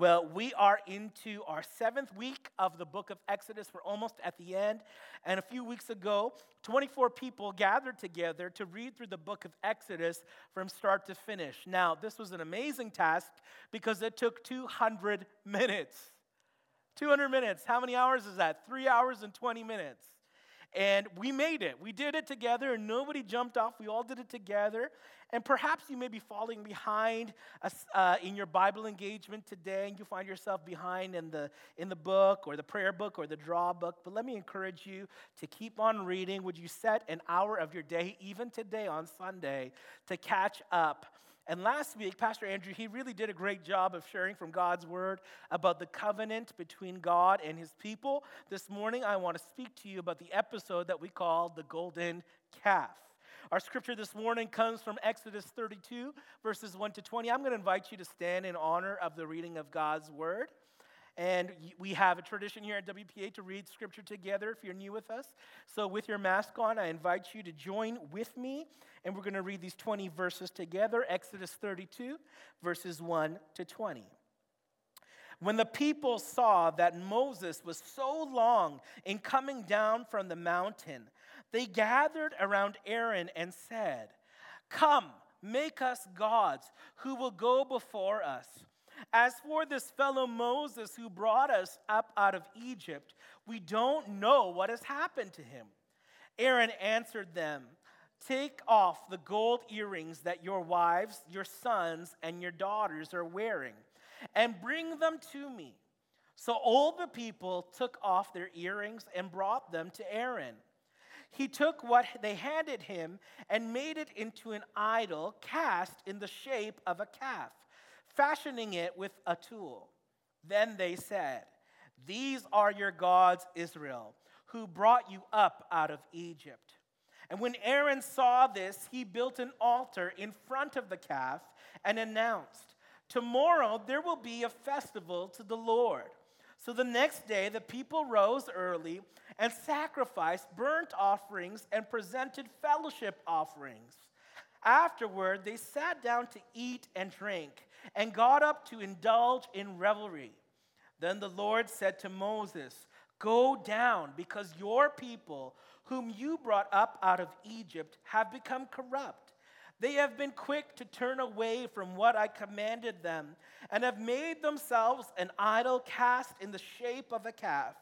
Well, we are into our seventh week of the book of Exodus. We're almost at the end. And a few weeks ago, 24 people gathered together to read through the book of Exodus from start to finish. Now, this was an amazing task because it took 200 minutes. 200 minutes. How many hours is that? Three hours and 20 minutes. And we made it. We did it together, and nobody jumped off. We all did it together. And perhaps you may be falling behind uh, in your Bible engagement today, and you find yourself behind in the, in the book or the prayer book or the draw book. But let me encourage you to keep on reading. Would you set an hour of your day, even today on Sunday, to catch up? And last week, Pastor Andrew, he really did a great job of sharing from God's word about the covenant between God and his people. This morning, I want to speak to you about the episode that we call the golden calf. Our scripture this morning comes from Exodus 32, verses 1 to 20. I'm going to invite you to stand in honor of the reading of God's word. And we have a tradition here at WPA to read scripture together if you're new with us. So, with your mask on, I invite you to join with me, and we're going to read these 20 verses together Exodus 32, verses 1 to 20. When the people saw that Moses was so long in coming down from the mountain, they gathered around Aaron and said, Come, make us gods who will go before us. As for this fellow Moses who brought us up out of Egypt, we don't know what has happened to him. Aaron answered them, Take off the gold earrings that your wives, your sons, and your daughters are wearing, and bring them to me. So all the people took off their earrings and brought them to Aaron. He took what they handed him and made it into an idol cast in the shape of a calf, fashioning it with a tool. Then they said, These are your gods, Israel, who brought you up out of Egypt. And when Aaron saw this, he built an altar in front of the calf and announced, Tomorrow there will be a festival to the Lord. So the next day, the people rose early and sacrificed burnt offerings and presented fellowship offerings. Afterward, they sat down to eat and drink and got up to indulge in revelry. Then the Lord said to Moses, Go down, because your people, whom you brought up out of Egypt, have become corrupt. They have been quick to turn away from what I commanded them and have made themselves an idol cast in the shape of a calf.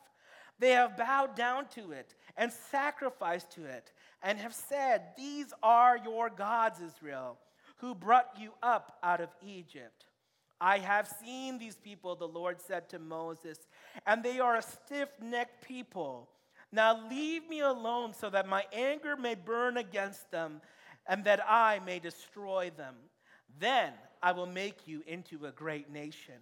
They have bowed down to it and sacrificed to it and have said, These are your gods, Israel, who brought you up out of Egypt. I have seen these people, the Lord said to Moses, and they are a stiff necked people. Now leave me alone so that my anger may burn against them and that I may destroy them. Then I will make you into a great nation.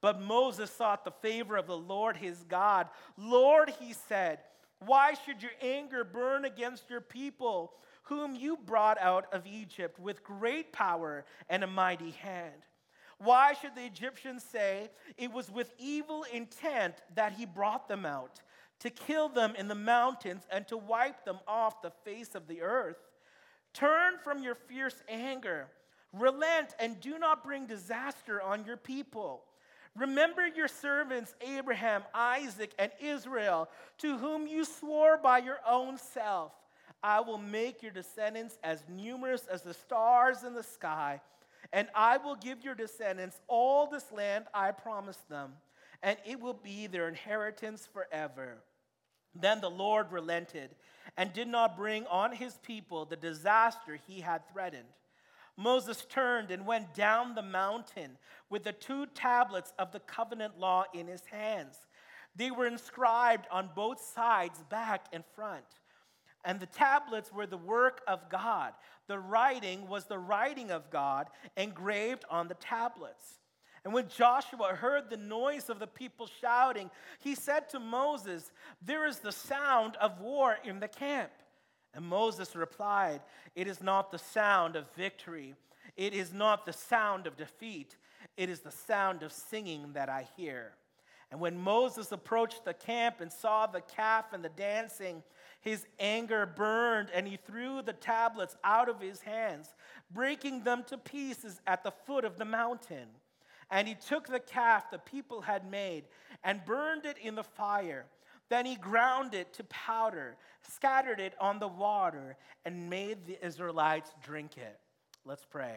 But Moses sought the favor of the Lord his God. Lord, he said, why should your anger burn against your people, whom you brought out of Egypt with great power and a mighty hand? Why should the Egyptians say it was with evil intent that he brought them out, to kill them in the mountains and to wipe them off the face of the earth? Turn from your fierce anger. Relent and do not bring disaster on your people. Remember your servants, Abraham, Isaac, and Israel, to whom you swore by your own self. I will make your descendants as numerous as the stars in the sky, and I will give your descendants all this land I promised them, and it will be their inheritance forever. Then the Lord relented and did not bring on his people the disaster he had threatened. Moses turned and went down the mountain with the two tablets of the covenant law in his hands. They were inscribed on both sides, back and front. And the tablets were the work of God. The writing was the writing of God engraved on the tablets. And when Joshua heard the noise of the people shouting, he said to Moses, There is the sound of war in the camp. And Moses replied, It is not the sound of victory, it is not the sound of defeat, it is the sound of singing that I hear. And when Moses approached the camp and saw the calf and the dancing, his anger burned, and he threw the tablets out of his hands, breaking them to pieces at the foot of the mountain. And he took the calf the people had made and burned it in the fire. Then he ground it to powder, scattered it on the water, and made the Israelites drink it. Let's pray.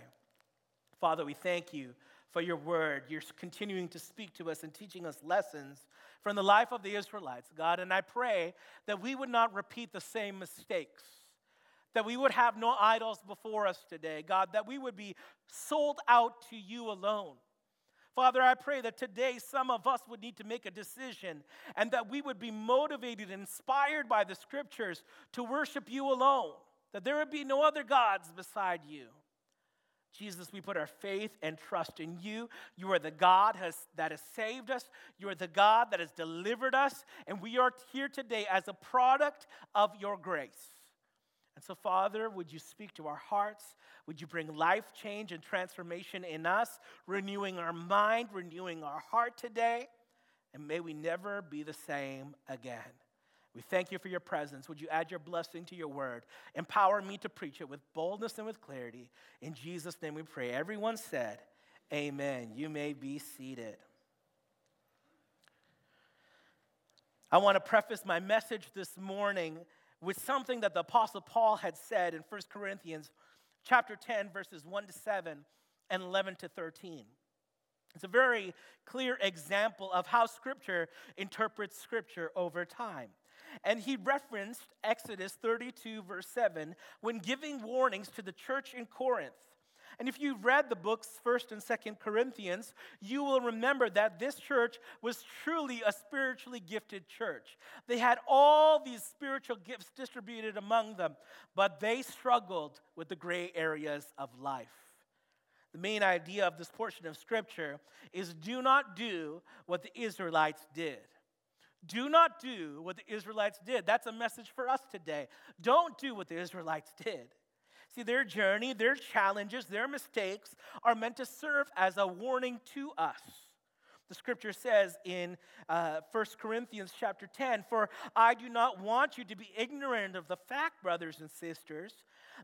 Father, we thank you for your word. You're continuing to speak to us and teaching us lessons from the life of the Israelites, God. And I pray that we would not repeat the same mistakes, that we would have no idols before us today, God, that we would be sold out to you alone. Father, I pray that today some of us would need to make a decision and that we would be motivated inspired by the scriptures to worship you alone, that there would be no other gods beside you. Jesus, we put our faith and trust in you. You are the God has, that has saved us. You are the God that has delivered us. And we are here today as a product of your grace. And so, Father, would you speak to our hearts? Would you bring life change and transformation in us, renewing our mind, renewing our heart today? And may we never be the same again. We thank you for your presence. Would you add your blessing to your word? Empower me to preach it with boldness and with clarity. In Jesus' name we pray. Everyone said, Amen. You may be seated. I want to preface my message this morning with something that the apostle Paul had said in 1 Corinthians chapter 10 verses 1 to 7 and 11 to 13. It's a very clear example of how scripture interprets scripture over time. And he referenced Exodus 32, verse 7, when giving warnings to the church in Corinth. And if you've read the books, 1st and 2nd Corinthians, you will remember that this church was truly a spiritually gifted church. They had all these spiritual gifts distributed among them, but they struggled with the gray areas of life. The main idea of this portion of scripture is do not do what the Israelites did. Do not do what the Israelites did. That's a message for us today. Don't do what the Israelites did. See, their journey, their challenges, their mistakes are meant to serve as a warning to us. The scripture says in uh, 1 Corinthians chapter 10 For I do not want you to be ignorant of the fact, brothers and sisters,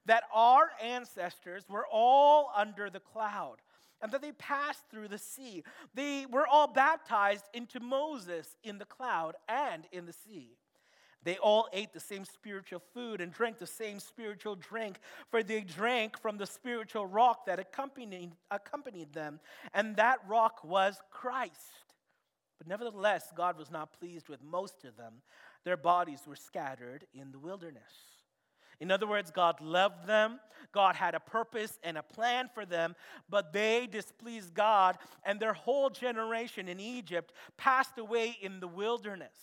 that our ancestors were all under the cloud and that they passed through the sea. They were all baptized into Moses in the cloud and in the sea. They all ate the same spiritual food and drank the same spiritual drink, for they drank from the spiritual rock that accompanied, accompanied them, and that rock was Christ. But nevertheless, God was not pleased with most of them. Their bodies were scattered in the wilderness. In other words, God loved them. God had a purpose and a plan for them, but they displeased God, and their whole generation in Egypt passed away in the wilderness.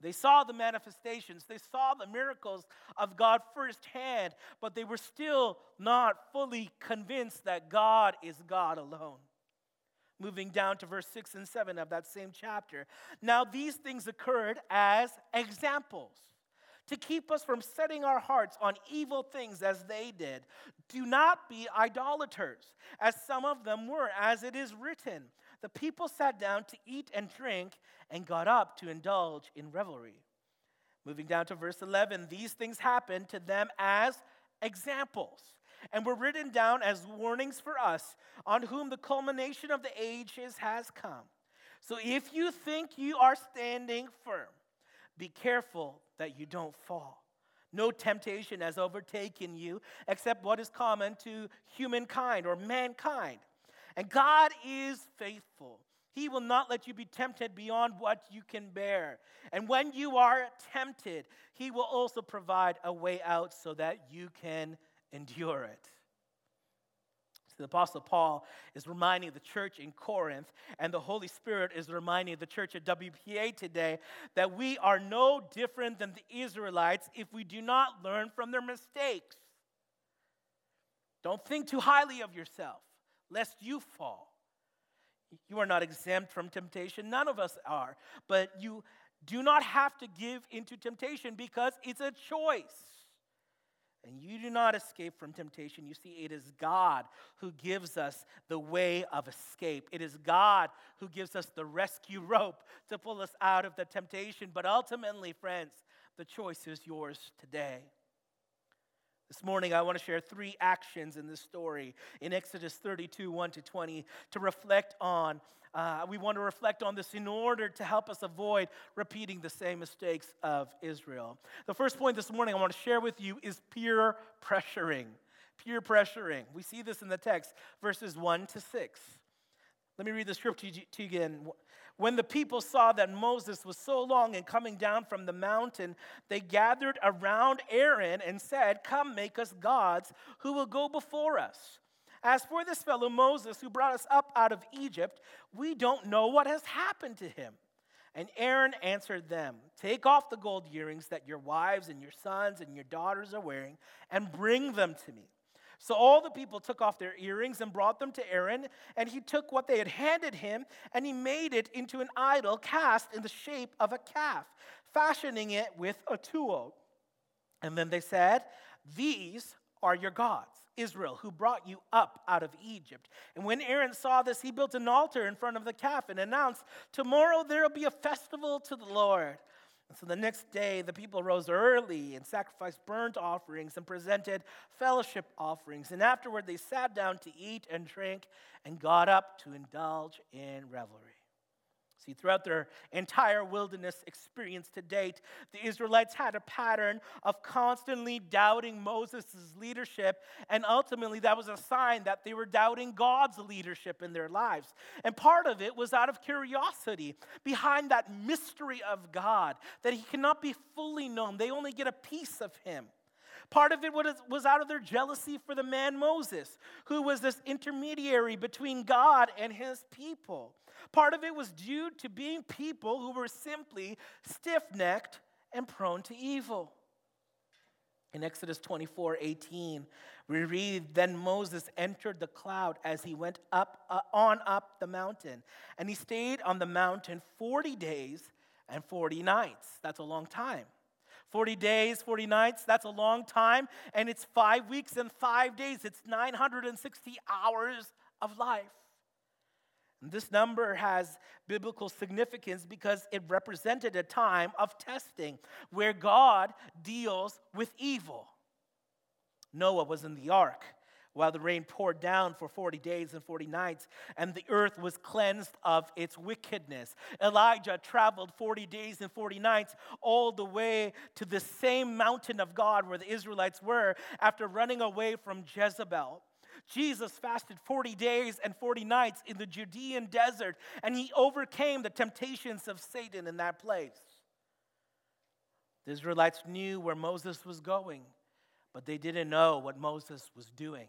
They saw the manifestations, they saw the miracles of God firsthand, but they were still not fully convinced that God is God alone. Moving down to verse 6 and 7 of that same chapter. Now, these things occurred as examples to keep us from setting our hearts on evil things as they did. Do not be idolaters, as some of them were, as it is written. The people sat down to eat and drink and got up to indulge in revelry. Moving down to verse 11, these things happened to them as examples and were written down as warnings for us, on whom the culmination of the ages has come. So if you think you are standing firm, be careful that you don't fall. No temptation has overtaken you except what is common to humankind or mankind. And God is faithful. He will not let you be tempted beyond what you can bear. And when you are tempted, He will also provide a way out so that you can endure it. So the Apostle Paul is reminding the church in Corinth, and the Holy Spirit is reminding the church at WPA today that we are no different than the Israelites if we do not learn from their mistakes. Don't think too highly of yourself, lest you fall. You are not exempt from temptation. None of us are. But you do not have to give into temptation because it's a choice. And you do not escape from temptation. You see, it is God who gives us the way of escape. It is God who gives us the rescue rope to pull us out of the temptation. But ultimately, friends, the choice is yours today. This morning, I want to share three actions in this story in Exodus 32 1 to 20 to reflect on. Uh, we want to reflect on this in order to help us avoid repeating the same mistakes of Israel. The first point this morning I want to share with you is peer pressuring. Peer pressuring. We see this in the text, verses 1 to 6. Let me read the scripture to you again. When the people saw that Moses was so long in coming down from the mountain, they gathered around Aaron and said, Come, make us gods who will go before us. As for this fellow Moses who brought us up out of Egypt, we don't know what has happened to him. And Aaron answered them, Take off the gold earrings that your wives and your sons and your daughters are wearing, and bring them to me. So all the people took off their earrings and brought them to Aaron, and he took what they had handed him and he made it into an idol cast in the shape of a calf, fashioning it with a tool. And then they said, These are your gods, Israel, who brought you up out of Egypt. And when Aaron saw this, he built an altar in front of the calf and announced, Tomorrow there will be a festival to the Lord. So the next day, the people rose early and sacrificed burnt offerings and presented fellowship offerings. And afterward, they sat down to eat and drink and got up to indulge in revelry. Throughout their entire wilderness experience to date, the Israelites had a pattern of constantly doubting Moses' leadership, and ultimately that was a sign that they were doubting God's leadership in their lives. And part of it was out of curiosity behind that mystery of God, that He cannot be fully known, they only get a piece of Him. Part of it was out of their jealousy for the man Moses, who was this intermediary between God and his people. Part of it was due to being people who were simply stiff necked and prone to evil. In Exodus 24 18, we read, Then Moses entered the cloud as he went up, uh, on up the mountain. And he stayed on the mountain 40 days and 40 nights. That's a long time. 40 days, 40 nights, that's a long time. And it's five weeks and five days. It's 960 hours of life. This number has biblical significance because it represented a time of testing where God deals with evil. Noah was in the ark while the rain poured down for 40 days and 40 nights, and the earth was cleansed of its wickedness. Elijah traveled 40 days and 40 nights all the way to the same mountain of God where the Israelites were after running away from Jezebel. Jesus fasted 40 days and 40 nights in the Judean desert, and he overcame the temptations of Satan in that place. The Israelites knew where Moses was going, but they didn't know what Moses was doing.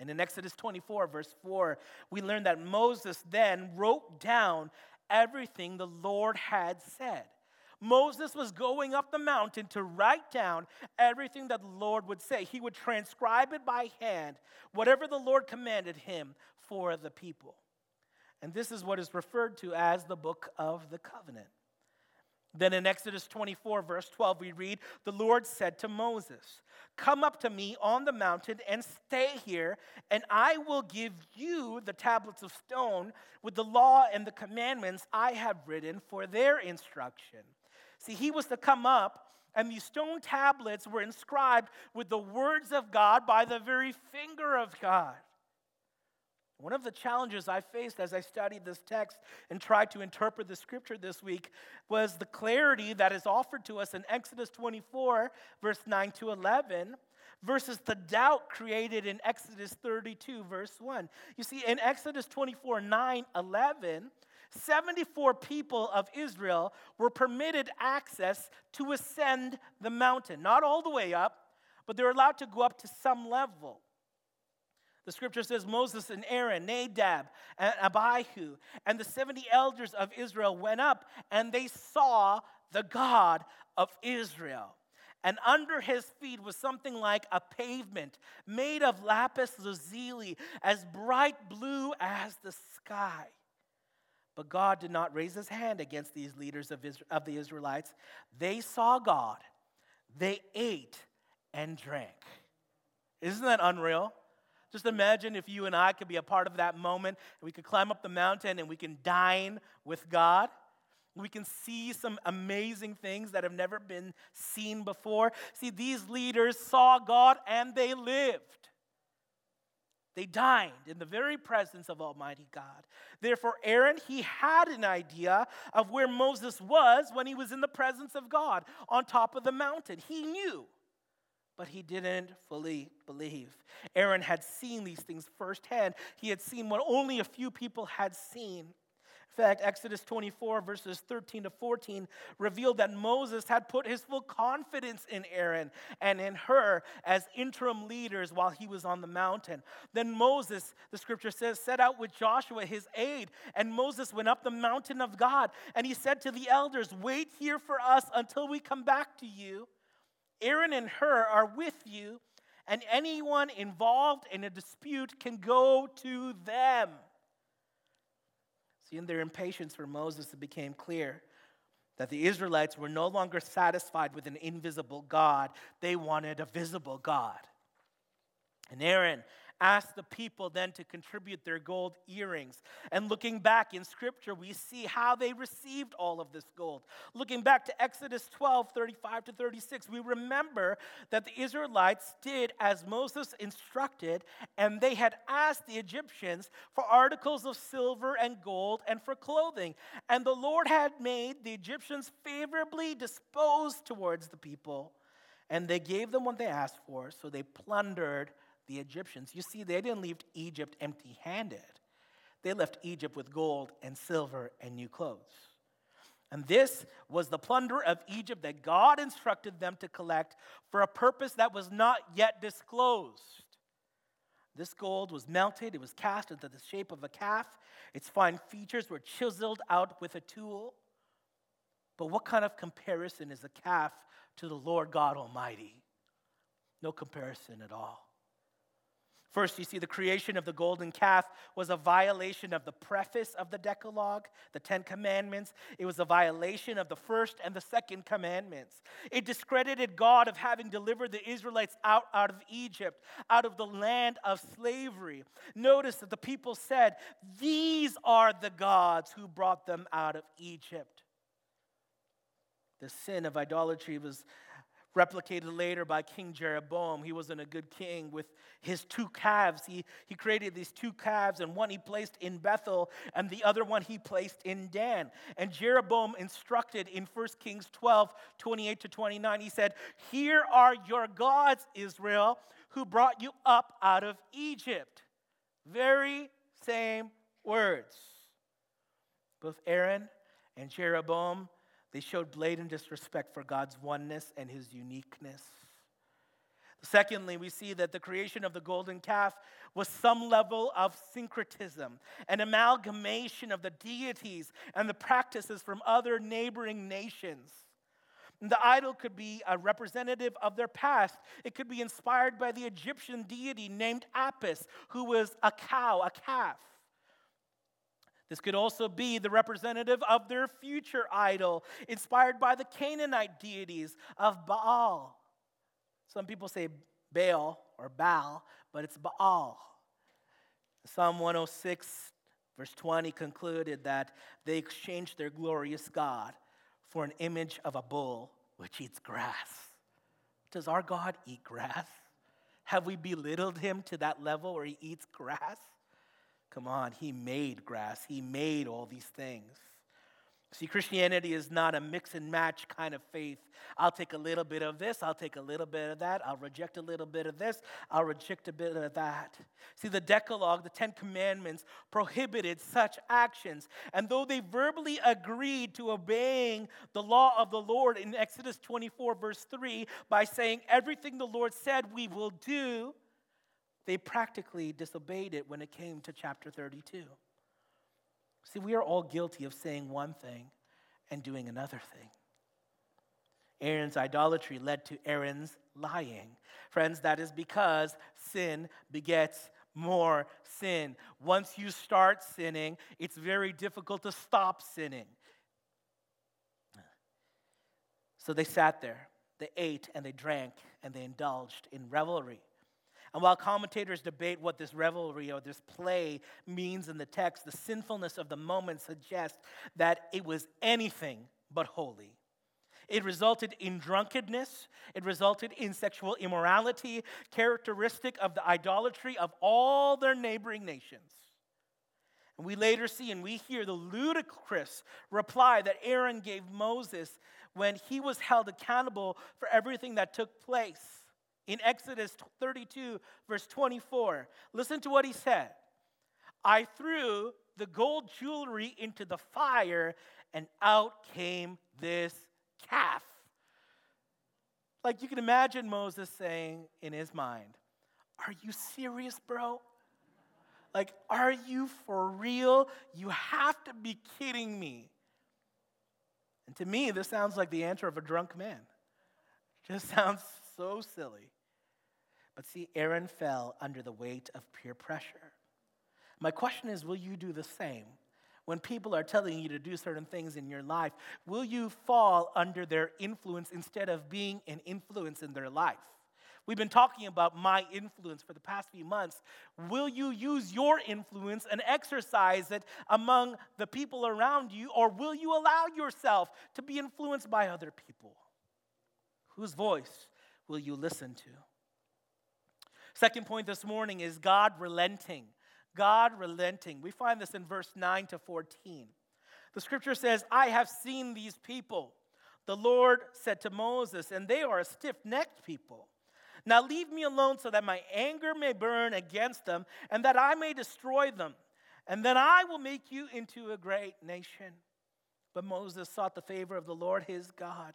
And in Exodus 24, verse 4, we learn that Moses then wrote down everything the Lord had said. Moses was going up the mountain to write down everything that the Lord would say. He would transcribe it by hand, whatever the Lord commanded him for the people. And this is what is referred to as the book of the covenant. Then in Exodus 24, verse 12, we read, The Lord said to Moses, Come up to me on the mountain and stay here, and I will give you the tablets of stone with the law and the commandments I have written for their instruction. See, he was to come up, and these stone tablets were inscribed with the words of God by the very finger of God. One of the challenges I faced as I studied this text and tried to interpret the scripture this week was the clarity that is offered to us in Exodus 24, verse 9 to 11, versus the doubt created in Exodus 32, verse 1. You see, in Exodus 24, 9, 11, 74 people of Israel were permitted access to ascend the mountain. Not all the way up, but they're allowed to go up to some level. The scripture says Moses and Aaron, Nadab and Abihu, and the 70 elders of Israel went up and they saw the God of Israel. And under his feet was something like a pavement made of lapis lazuli, as bright blue as the sky. But God did not raise his hand against these leaders of, Israel, of the Israelites. They saw God, they ate and drank. Isn't that unreal? Just imagine if you and I could be a part of that moment and we could climb up the mountain and we can dine with God. We can see some amazing things that have never been seen before. See, these leaders saw God and they lived. They dined in the very presence of Almighty God. Therefore, Aaron, he had an idea of where Moses was when he was in the presence of God on top of the mountain. He knew but he didn't fully believe. Aaron had seen these things firsthand. He had seen what only a few people had seen. In fact, Exodus 24, verses 13 to 14, revealed that Moses had put his full confidence in Aaron and in Hur as interim leaders while he was on the mountain. Then Moses, the scripture says, set out with Joshua, his aide, and Moses went up the mountain of God. And he said to the elders, Wait here for us until we come back to you. Aaron and Hur are with you, and anyone involved in a dispute can go to them. See, in their impatience for Moses, it became clear that the Israelites were no longer satisfied with an invisible God, they wanted a visible God. And Aaron asked the people then to contribute their gold earrings. And looking back in scripture, we see how they received all of this gold. Looking back to Exodus 12 35 to 36, we remember that the Israelites did as Moses instructed, and they had asked the Egyptians for articles of silver and gold and for clothing. And the Lord had made the Egyptians favorably disposed towards the people, and they gave them what they asked for, so they plundered the Egyptians. You see, they didn't leave Egypt empty handed, they left Egypt with gold and silver and new clothes. And this was the plunder of Egypt that God instructed them to collect for a purpose that was not yet disclosed. This gold was melted, it was cast into the shape of a calf. Its fine features were chiseled out with a tool. But what kind of comparison is a calf to the Lord God Almighty? No comparison at all. First, you see, the creation of the golden calf was a violation of the preface of the Decalogue, the Ten Commandments. It was a violation of the first and the second commandments. It discredited God of having delivered the Israelites out, out of Egypt, out of the land of slavery. Notice that the people said, These are the gods who brought them out of Egypt. The sin of idolatry was replicated later by King Jeroboam. He wasn't a good king with his two calves. He, he created these two calves, and one he placed in Bethel, and the other one he placed in Dan. And Jeroboam instructed in 1 Kings 12 28 to 29, he said, Here are your gods, Israel, who brought you up out of Egypt. Very same words. Both Aaron and Jeroboam they showed blatant disrespect for God's oneness and his uniqueness. Secondly, we see that the creation of the golden calf was some level of syncretism, an amalgamation of the deities and the practices from other neighboring nations. The idol could be a representative of their past. It could be inspired by the Egyptian deity named Apis, who was a cow, a calf. This could also be the representative of their future idol, inspired by the Canaanite deities of Baal. Some people say Baal or Baal, but it's Baal. Psalm 106, verse 20, concluded that they exchanged their glorious God for an image of a bull which eats grass. Does our God eat grass? Have we belittled him to that level where he eats grass? Come on, he made grass, he made all these things. See, Christianity is not a mix and match kind of faith. I'll take a little bit of this, I'll take a little bit of that, I'll reject a little bit of this, I'll reject a bit of that. See, the Decalogue, the Ten Commandments, prohibited such actions. And though they verbally agreed to obeying the law of the Lord in Exodus 24, verse 3, by saying, Everything the Lord said we will do, they practically disobeyed it when it came to chapter 32. See, we are all guilty of saying one thing and doing another thing. Aaron's idolatry led to Aaron's lying. Friends, that is because sin begets more sin. Once you start sinning, it's very difficult to stop sinning. So they sat there, they ate and they drank and they indulged in revelry. And while commentators debate what this revelry or this play means in the text, the sinfulness of the moment suggests that it was anything but holy. It resulted in drunkenness. It resulted in sexual immorality, characteristic of the idolatry of all their neighboring nations. And we later see and we hear the ludicrous reply that Aaron gave Moses when he was held accountable for everything that took place. In Exodus 32, verse 24, listen to what he said I threw the gold jewelry into the fire, and out came this calf. Like you can imagine Moses saying in his mind, Are you serious, bro? Like, are you for real? You have to be kidding me. And to me, this sounds like the answer of a drunk man. Just sounds so silly. But see, Aaron fell under the weight of peer pressure. My question is will you do the same? when people are telling you to do certain things in your life, will you fall under their influence instead of being an influence in their life? We've been talking about my influence for the past few months. Will you use your influence and exercise it among the people around you, or will you allow yourself to be influenced by other people? Whose voice will you listen to? Second point this morning is God relenting. God relenting. We find this in verse 9 to 14. The scripture says, I have seen these people. The Lord said to Moses, and they are a stiff necked people. Now leave me alone so that my anger may burn against them and that I may destroy them. And then I will make you into a great nation. But Moses sought the favor of the Lord his God.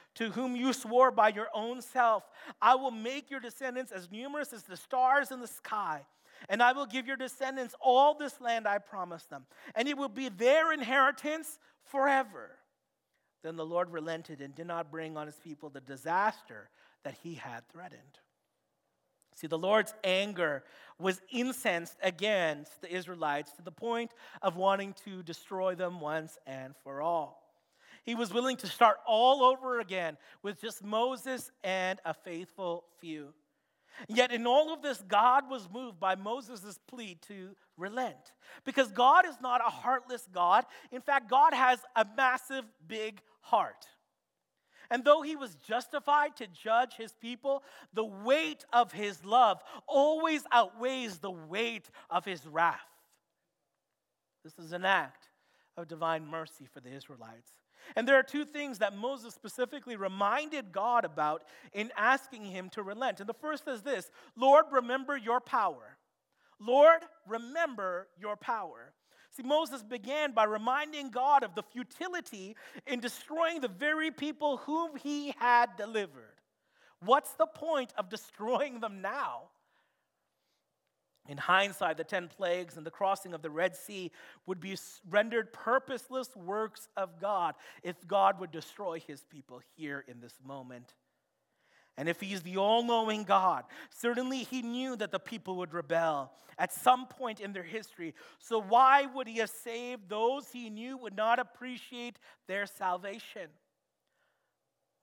to whom you swore by your own self, I will make your descendants as numerous as the stars in the sky. And I will give your descendants all this land I promised them, and it will be their inheritance forever. Then the Lord relented and did not bring on his people the disaster that he had threatened. See, the Lord's anger was incensed against the Israelites to the point of wanting to destroy them once and for all. He was willing to start all over again with just Moses and a faithful few. Yet, in all of this, God was moved by Moses' plea to relent. Because God is not a heartless God. In fact, God has a massive, big heart. And though he was justified to judge his people, the weight of his love always outweighs the weight of his wrath. This is an act of divine mercy for the Israelites. And there are two things that Moses specifically reminded God about in asking him to relent. And the first is this Lord, remember your power. Lord, remember your power. See, Moses began by reminding God of the futility in destroying the very people whom he had delivered. What's the point of destroying them now? In hindsight, the 10 plagues and the crossing of the Red Sea would be rendered purposeless works of God if God would destroy his people here in this moment. And if he's the all knowing God, certainly he knew that the people would rebel at some point in their history. So, why would he have saved those he knew would not appreciate their salvation?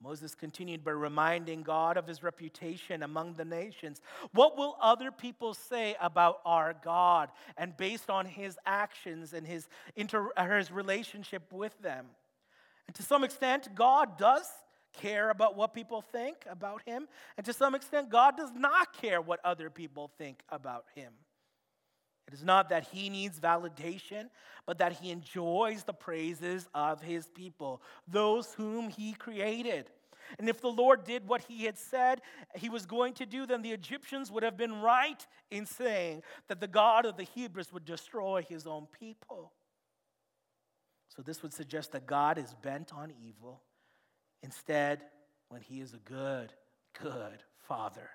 Moses continued by reminding God of his reputation among the nations. What will other people say about our God? And based on his actions and his, inter, his relationship with them. And to some extent, God does care about what people think about him. And to some extent, God does not care what other people think about him. It is not that he needs validation, but that he enjoys the praises of his people, those whom he created. And if the Lord did what he had said he was going to do, then the Egyptians would have been right in saying that the God of the Hebrews would destroy his own people. So this would suggest that God is bent on evil. Instead, when he is a good, good father.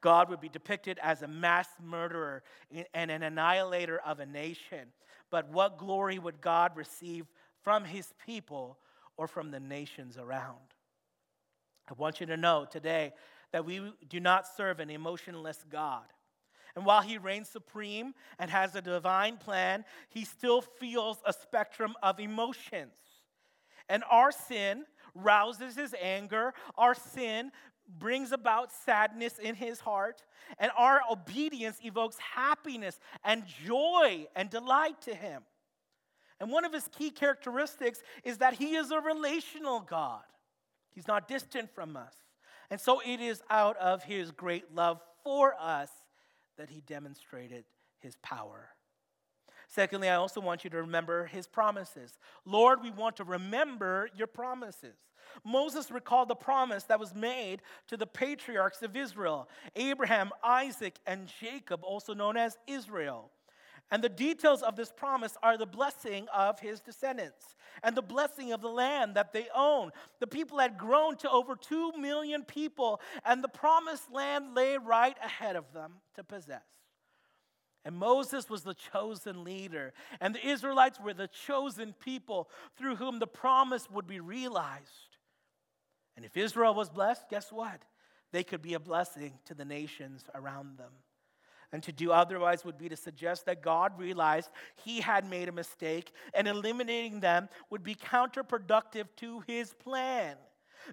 God would be depicted as a mass murderer and an annihilator of a nation. But what glory would God receive from his people or from the nations around? I want you to know today that we do not serve an emotionless God. And while he reigns supreme and has a divine plan, he still feels a spectrum of emotions. And our sin rouses his anger, our sin brings about sadness in his heart, and our obedience evokes happiness and joy and delight to him. And one of his key characteristics is that he is a relational God. He's not distant from us. And so it is out of his great love for us that he demonstrated his power. Secondly, I also want you to remember his promises. Lord, we want to remember your promises. Moses recalled the promise that was made to the patriarchs of Israel Abraham, Isaac, and Jacob, also known as Israel. And the details of this promise are the blessing of his descendants and the blessing of the land that they own. The people had grown to over 2 million people, and the promised land lay right ahead of them to possess. And Moses was the chosen leader, and the Israelites were the chosen people through whom the promise would be realized. And if Israel was blessed, guess what? They could be a blessing to the nations around them. And to do otherwise would be to suggest that God realized he had made a mistake, and eliminating them would be counterproductive to his plan.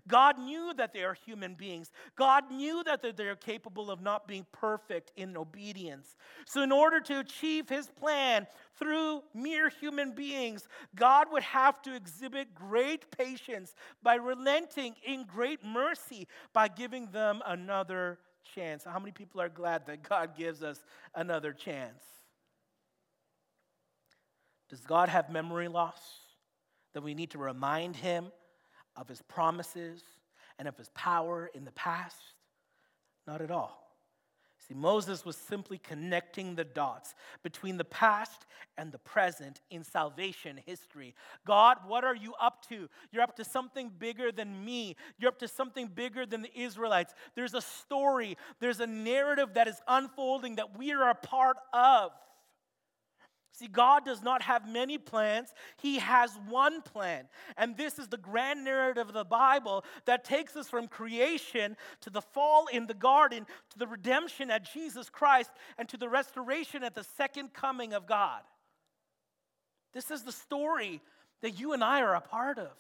God knew that they are human beings. God knew that they're capable of not being perfect in obedience. So, in order to achieve his plan through mere human beings, God would have to exhibit great patience by relenting in great mercy by giving them another chance. How many people are glad that God gives us another chance? Does God have memory loss? That we need to remind him of his promises and of his power in the past? Not at all. See, Moses was simply connecting the dots between the past and the present in salvation history. God, what are you up to? You're up to something bigger than me. You're up to something bigger than the Israelites. There's a story, there's a narrative that is unfolding that we are a part of. See, God does not have many plans, He has one plan. And this is the grand narrative of the Bible that takes us from creation to the fall in the garden to the redemption at Jesus Christ and to the restoration at the second coming of God. This is the story that you and I are a part of.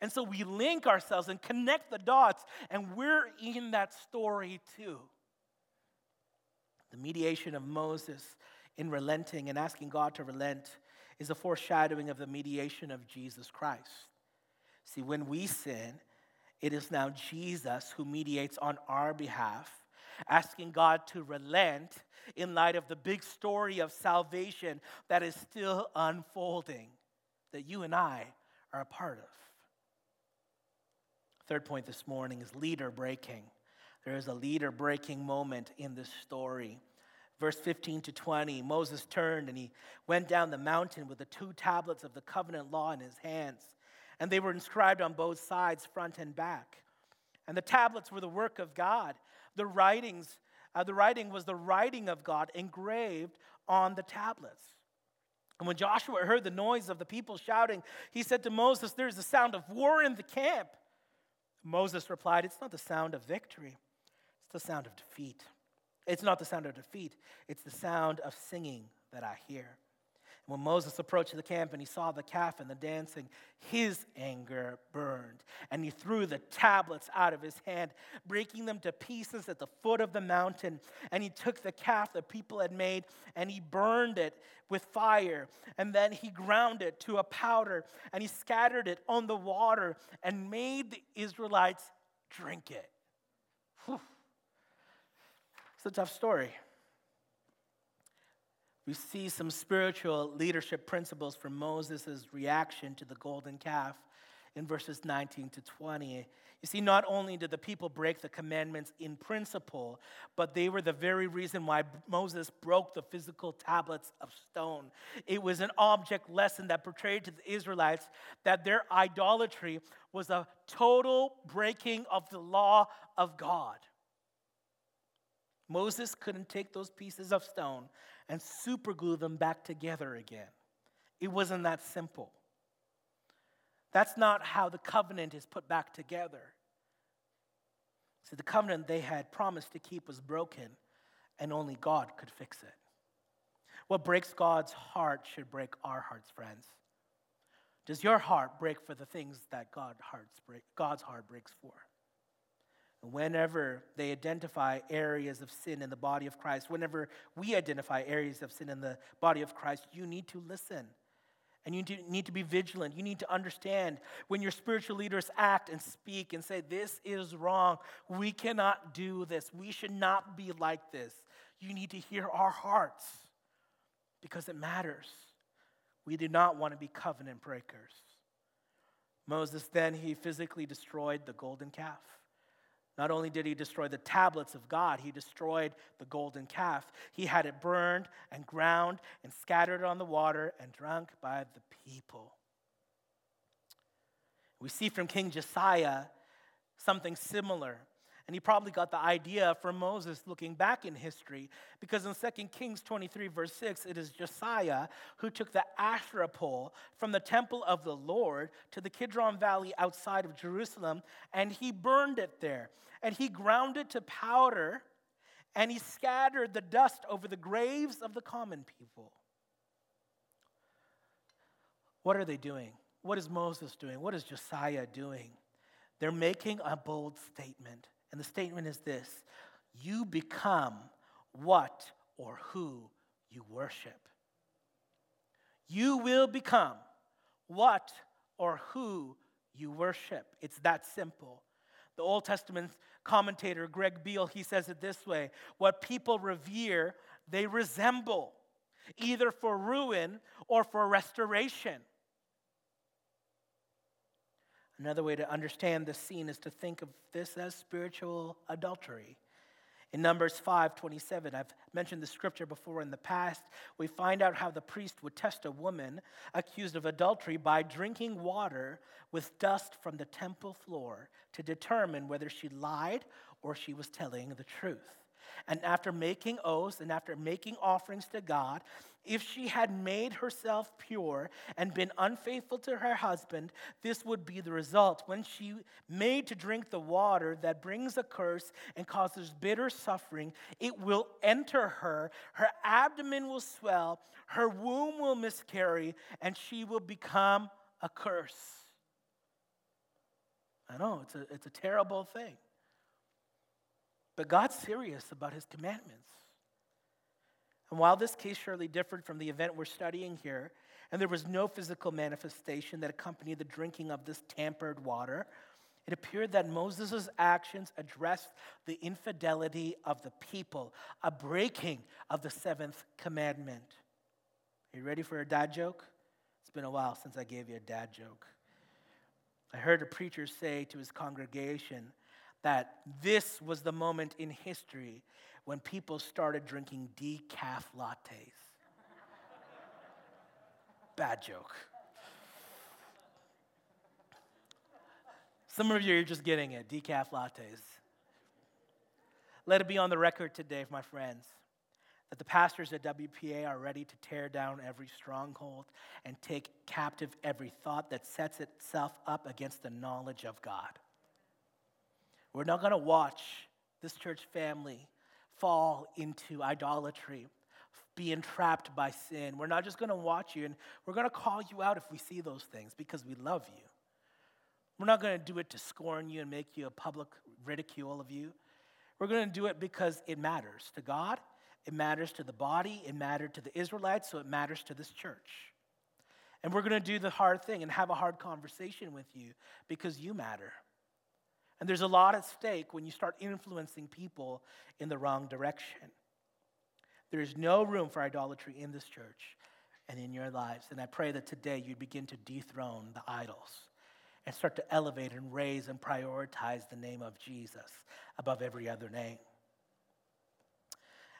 And so we link ourselves and connect the dots, and we're in that story too. The mediation of Moses in relenting and asking God to relent is a foreshadowing of the mediation of Jesus Christ. See, when we sin, it is now Jesus who mediates on our behalf, asking God to relent in light of the big story of salvation that is still unfolding, that you and I are a part of. Third point this morning is leader breaking. There is a leader breaking moment in this story. Verse 15 to 20 Moses turned and he went down the mountain with the two tablets of the covenant law in his hands. And they were inscribed on both sides, front and back. And the tablets were the work of God. The writings, uh, the writing was the writing of God engraved on the tablets. And when Joshua heard the noise of the people shouting, he said to Moses, There's a sound of war in the camp. Moses replied, It's not the sound of victory, it's the sound of defeat. It's not the sound of defeat, it's the sound of singing that I hear. And when Moses approached the camp and he saw the calf and the dancing, his anger burned. And he threw the tablets out of his hand, breaking them to pieces at the foot of the mountain. And he took the calf the people had made and he burned it with fire. And then he ground it to a powder and he scattered it on the water and made the Israelites drink it. Whew. It's a tough story. We see some spiritual leadership principles from Moses' reaction to the golden calf in verses 19 to 20. You see, not only did the people break the commandments in principle, but they were the very reason why Moses broke the physical tablets of stone. It was an object lesson that portrayed to the Israelites that their idolatry was a total breaking of the law of God. Moses couldn't take those pieces of stone and superglue them back together again. It wasn't that simple. That's not how the covenant is put back together. See, the covenant they had promised to keep was broken, and only God could fix it. What breaks God's heart should break our hearts, friends. Does your heart break for the things that God's heart breaks for? Whenever they identify areas of sin in the body of Christ, whenever we identify areas of sin in the body of Christ, you need to listen. And you need to be vigilant. You need to understand when your spiritual leaders act and speak and say, This is wrong. We cannot do this. We should not be like this. You need to hear our hearts because it matters. We do not want to be covenant breakers. Moses then, he physically destroyed the golden calf. Not only did he destroy the tablets of God, he destroyed the golden calf. He had it burned and ground and scattered on the water and drunk by the people. We see from King Josiah something similar. And he probably got the idea from Moses looking back in history, because in 2 Kings 23, verse 6, it is Josiah who took the Asherah pole from the temple of the Lord to the Kidron Valley outside of Jerusalem, and he burned it there. And he ground it to powder, and he scattered the dust over the graves of the common people. What are they doing? What is Moses doing? What is Josiah doing? They're making a bold statement. And the statement is this You become what or who you worship. You will become what or who you worship. It's that simple. The Old Testament commentator Greg Beale, he says it this way What people revere, they resemble, either for ruin or for restoration. Another way to understand this scene is to think of this as spiritual adultery. In Numbers 5 27, I've mentioned the scripture before in the past. We find out how the priest would test a woman accused of adultery by drinking water with dust from the temple floor to determine whether she lied or she was telling the truth. And after making oaths and after making offerings to God, if she had made herself pure and been unfaithful to her husband, this would be the result. When she made to drink the water that brings a curse and causes bitter suffering, it will enter her. Her abdomen will swell, her womb will miscarry, and she will become a curse. I know, it's a, it's a terrible thing. But God's serious about his commandments. And while this case surely differed from the event we're studying here, and there was no physical manifestation that accompanied the drinking of this tampered water, it appeared that Moses' actions addressed the infidelity of the people, a breaking of the seventh commandment. Are you ready for a dad joke? It's been a while since I gave you a dad joke. I heard a preacher say to his congregation, that this was the moment in history when people started drinking decaf lattes. Bad joke. Some of you are just getting it decaf lattes. Let it be on the record today, my friends, that the pastors at WPA are ready to tear down every stronghold and take captive every thought that sets itself up against the knowledge of God. We're not going to watch this church family fall into idolatry, be entrapped by sin. We're not just going to watch you, and we're going to call you out if we see those things because we love you. We're not going to do it to scorn you and make you a public ridicule of you. We're going to do it because it matters to God, it matters to the body, it mattered to the Israelites, so it matters to this church. And we're going to do the hard thing and have a hard conversation with you because you matter. And there's a lot at stake when you start influencing people in the wrong direction. There is no room for idolatry in this church and in your lives. And I pray that today you begin to dethrone the idols and start to elevate and raise and prioritize the name of Jesus above every other name.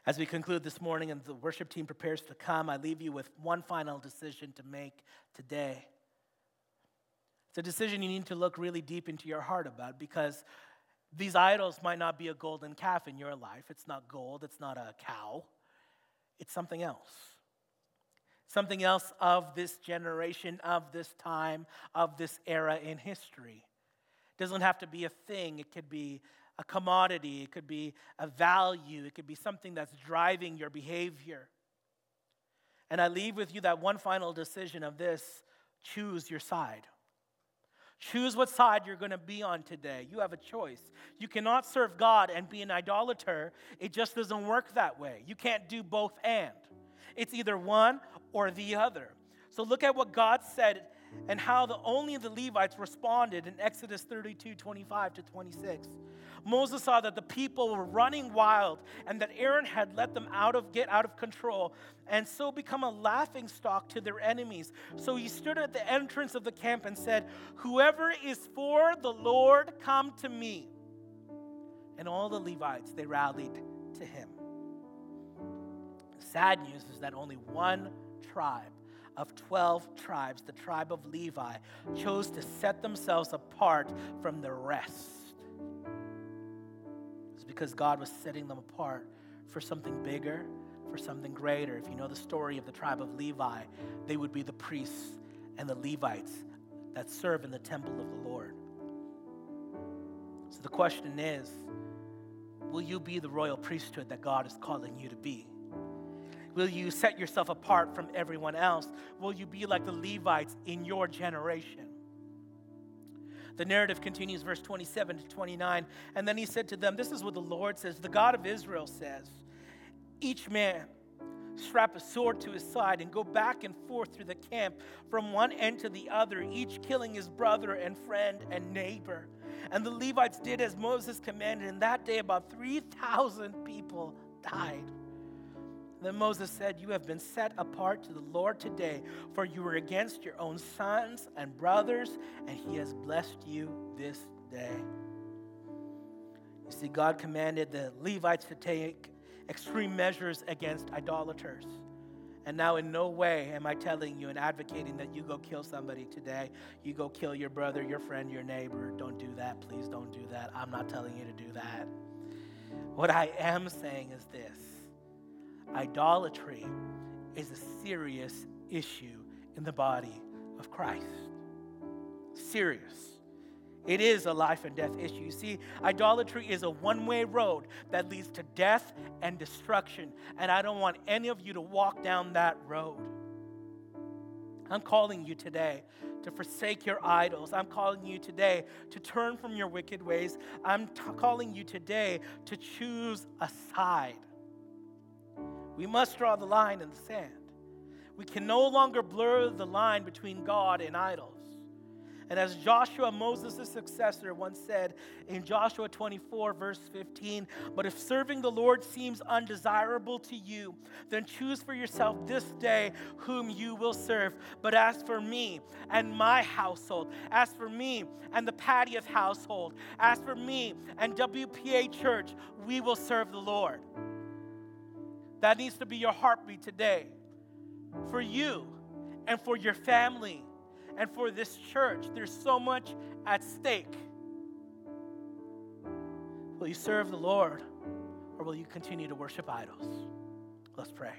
As we conclude this morning and the worship team prepares to come, I leave you with one final decision to make today. It's a decision you need to look really deep into your heart about because These idols might not be a golden calf in your life. It's not gold, it's not a cow, it's something else. Something else of this generation, of this time, of this era in history. It doesn't have to be a thing, it could be a commodity, it could be a value, it could be something that's driving your behavior. And I leave with you that one final decision of this choose your side. Choose what side you're going to be on today. You have a choice. You cannot serve God and be an idolater. It just doesn't work that way. You can't do both and. It's either one or the other. So look at what God said and how the only the Levites responded in Exodus 32 25 to 26. Moses saw that the people were running wild and that Aaron had let them out of get out of control and so become a laughing stock to their enemies. So he stood at the entrance of the camp and said, "Whoever is for the Lord, come to me." And all the Levites they rallied to him. The sad news is that only one tribe of 12 tribes, the tribe of Levi, chose to set themselves apart from the rest. It's because God was setting them apart for something bigger, for something greater. If you know the story of the tribe of Levi, they would be the priests and the Levites that serve in the temple of the Lord. So the question is will you be the royal priesthood that God is calling you to be? Will you set yourself apart from everyone else? Will you be like the Levites in your generation? The narrative continues, verse 27 to 29. And then he said to them, This is what the Lord says, the God of Israel says, Each man strap a sword to his side and go back and forth through the camp from one end to the other, each killing his brother and friend and neighbor. And the Levites did as Moses commanded, and that day about 3,000 people died. Then Moses said, You have been set apart to the Lord today, for you were against your own sons and brothers, and he has blessed you this day. You see, God commanded the Levites to take extreme measures against idolaters. And now, in no way am I telling you and advocating that you go kill somebody today. You go kill your brother, your friend, your neighbor. Don't do that. Please don't do that. I'm not telling you to do that. What I am saying is this Idolatry is a serious issue in the body of Christ. Serious. It is a life and death issue. You see, idolatry is a one way road that leads to death and destruction. And I don't want any of you to walk down that road. I'm calling you today to forsake your idols. I'm calling you today to turn from your wicked ways. I'm t- calling you today to choose a side. We must draw the line in the sand. We can no longer blur the line between God and idols. And as Joshua, Moses' successor, once said in Joshua 24, verse 15, but if serving the Lord seems undesirable to you, then choose for yourself this day whom you will serve. But as for me and my household, as for me and the Pattius household, as for me and WPA Church, we will serve the Lord. That needs to be your heartbeat today for you and for your family and for this church. There's so much at stake. Will you serve the Lord or will you continue to worship idols? Let's pray.